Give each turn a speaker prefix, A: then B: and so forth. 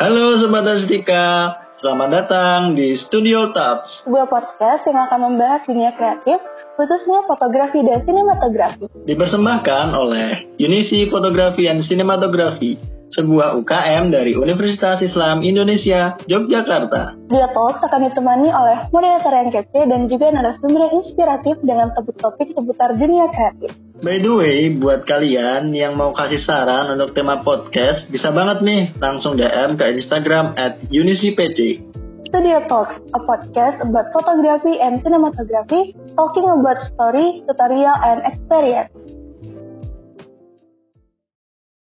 A: Halo Sobat Astika, selamat datang di Studio Talks.
B: sebuah podcast yang akan membahas dunia kreatif, khususnya fotografi dan sinematografi.
A: Dipersembahkan oleh Unisi Fotografi dan Sinematografi, sebuah UKM dari Universitas Islam Indonesia, Yogyakarta.
B: Dia Talks akan ditemani oleh moderator yang kece dan juga narasumber yang inspiratif dengan topik-topik seputar dunia kreatif.
A: By the way, buat kalian yang mau kasih saran untuk tema podcast, bisa banget nih langsung DM ke Instagram at UnisiPC.
B: Studio Talks, a podcast about photography and cinematography, talking about story, tutorial, and experience.